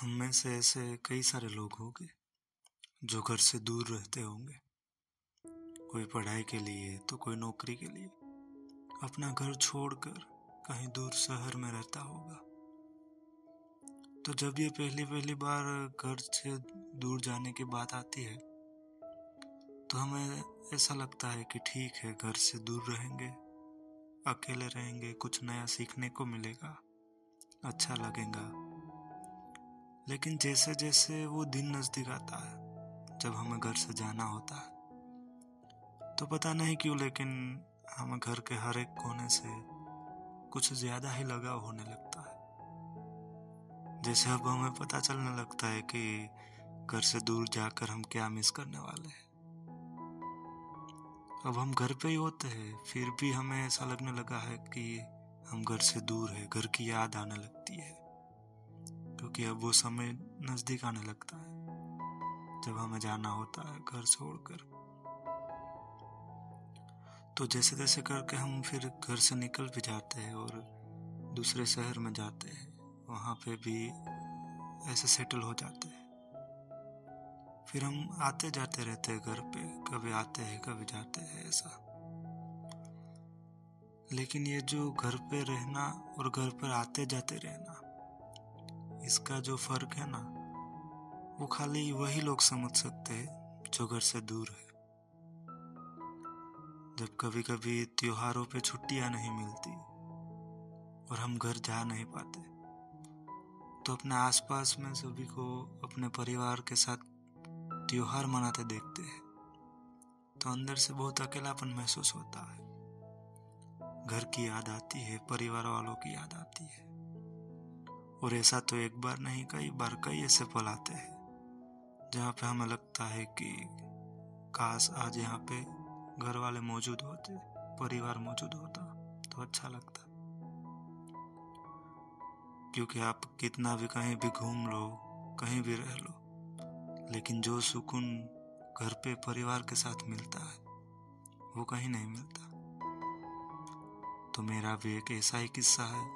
हम में से ऐसे कई सारे लोग होंगे जो घर से दूर रहते होंगे। कोई पढ़ाई के लिए तो कोई नौकरी के लिए। अपना घर छोड़कर कहीं दूर शहर में रहता होगा। तो जब ये पहली पहली बार घर से दूर जाने की बात आती है तो हमें ऐसा लगता है कि ठीक है, घर से दूर रहेंगे, अकेले रहेंगे, कुछ नया सीखने को मिलेगा अच्छा लगेगा। लेकिन जैसे जैसे वो दिन नज़दीक आता है, जब हमें घर से जाना होता है तो पता नहीं क्यों, लेकिन हमें घर के हर एक कोने से कुछ ज़्यादा ही लगाव होने लगता है। जैसे अब हमें पता चलने लगता है कि घर से दूर जाकर हम क्या मिस करने वाले हैं। अब हम घर पे ही होते हैं, फिर भी हमें ऐसा लगने लगा है कि हम घर से दूर है, घर की याद आने लगती है। क्योंकि अब वो समय नज़दीक आने लगता है। जब हमें जाना होता है घर छोड़कर। तो जैसे तैसे करके हम फिर घर से निकल भी जाते हैं और दूसरे शहर में जाते हैं। वहाँ पे भी ऐसे सेटल हो जाते हैं। फिर हम आते जाते रहते हैं घर पे, कभी आते हैं, कभी जाते हैं ऐसा। लेकिन ये जो घर पे रहना और घर पर आते जाते रहना इसका जो फ़र्क है ना, वो खाली वही लोग समझ सकते हैं जो घर से दूर है। जब कभी कभी त्योहारों पे छुट्टियाँ नहीं मिलती और हम घर जा नहीं पाते तो अपने आसपास में सभी को अपने परिवार के साथ त्योहार मनाते देखते हैं तो अंदर से बहुत अकेलापन महसूस होता है। घर की याद आती है, परिवार वालों की याद आती है और ऐसा तो एक बार नहीं, कई बार कई ऐसे पल आते हैं, जहाँ पे हमें लगता है कि काश आज यहाँ पे घर वाले मौजूद होते, परिवार मौजूद होता तो अच्छा लगता। क्योंकि आप कितना भी कहीं भी घूम लो, कहीं भी रह लो, लेकिन जो सुकून घर पे परिवार के साथ मिलता है, वो कहीं नहीं मिलता। तो मेरा भी एक ऐसा ही किस्सा है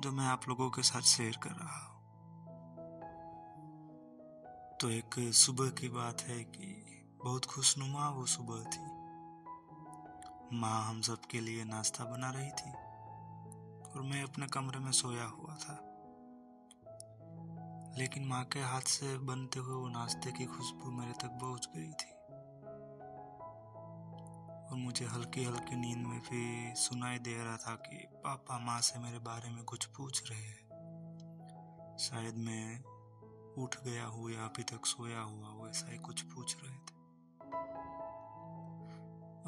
जो मैं आप लोगों के साथ शेयर कर रहा हूँ। तो एक सुबह की बात है कि बहुत खुशनुमा वो सुबह थी। माँ हम सब के लिए नाश्ता बना रही थी और मैं अपने कमरे में सोया हुआ था। लेकिन माँ के हाथ से बनते हुए वो नाश्ते की खुशबू मेरे तक पहुँच और मुझे हल्की हल्की नींद में भी सुनाई दे रहा था कि पापा माँ से मेरे बारे में कुछ पूछ रहे हैं। शायद मैं उठ गया हूँ या अभी तक सोया हुआ हो, ऐसा ही कुछ पूछ रहे थे।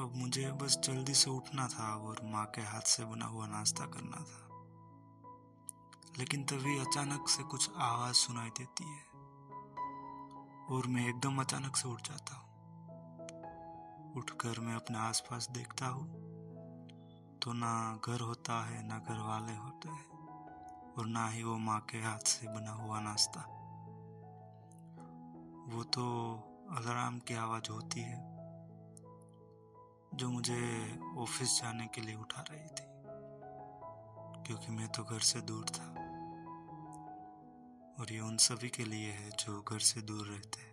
अब मुझे बस जल्दी से उठना था और माँ के हाथ से बना हुआ नाश्ता करना था। लेकिन तभी अचानक से कुछ आवाज़ सुनाई देती है और मैं एकदम अचानक से उठ जाता हूँ। उठकर मैं अपने आसपास देखता हूँ तो ना घर होता है, ना घर वाले होते हैं, और ना ही वो माँ के हाथ से बना हुआ नाश्ता। वो तो अलार्म की आवाज़ होती है, जो मुझे ऑफ़िस जाने के लिए उठा रही थी, क्योंकि मैं तो घर से दूर था, और ये उन सभी के लिए है जो घर से दूर रहते हैं।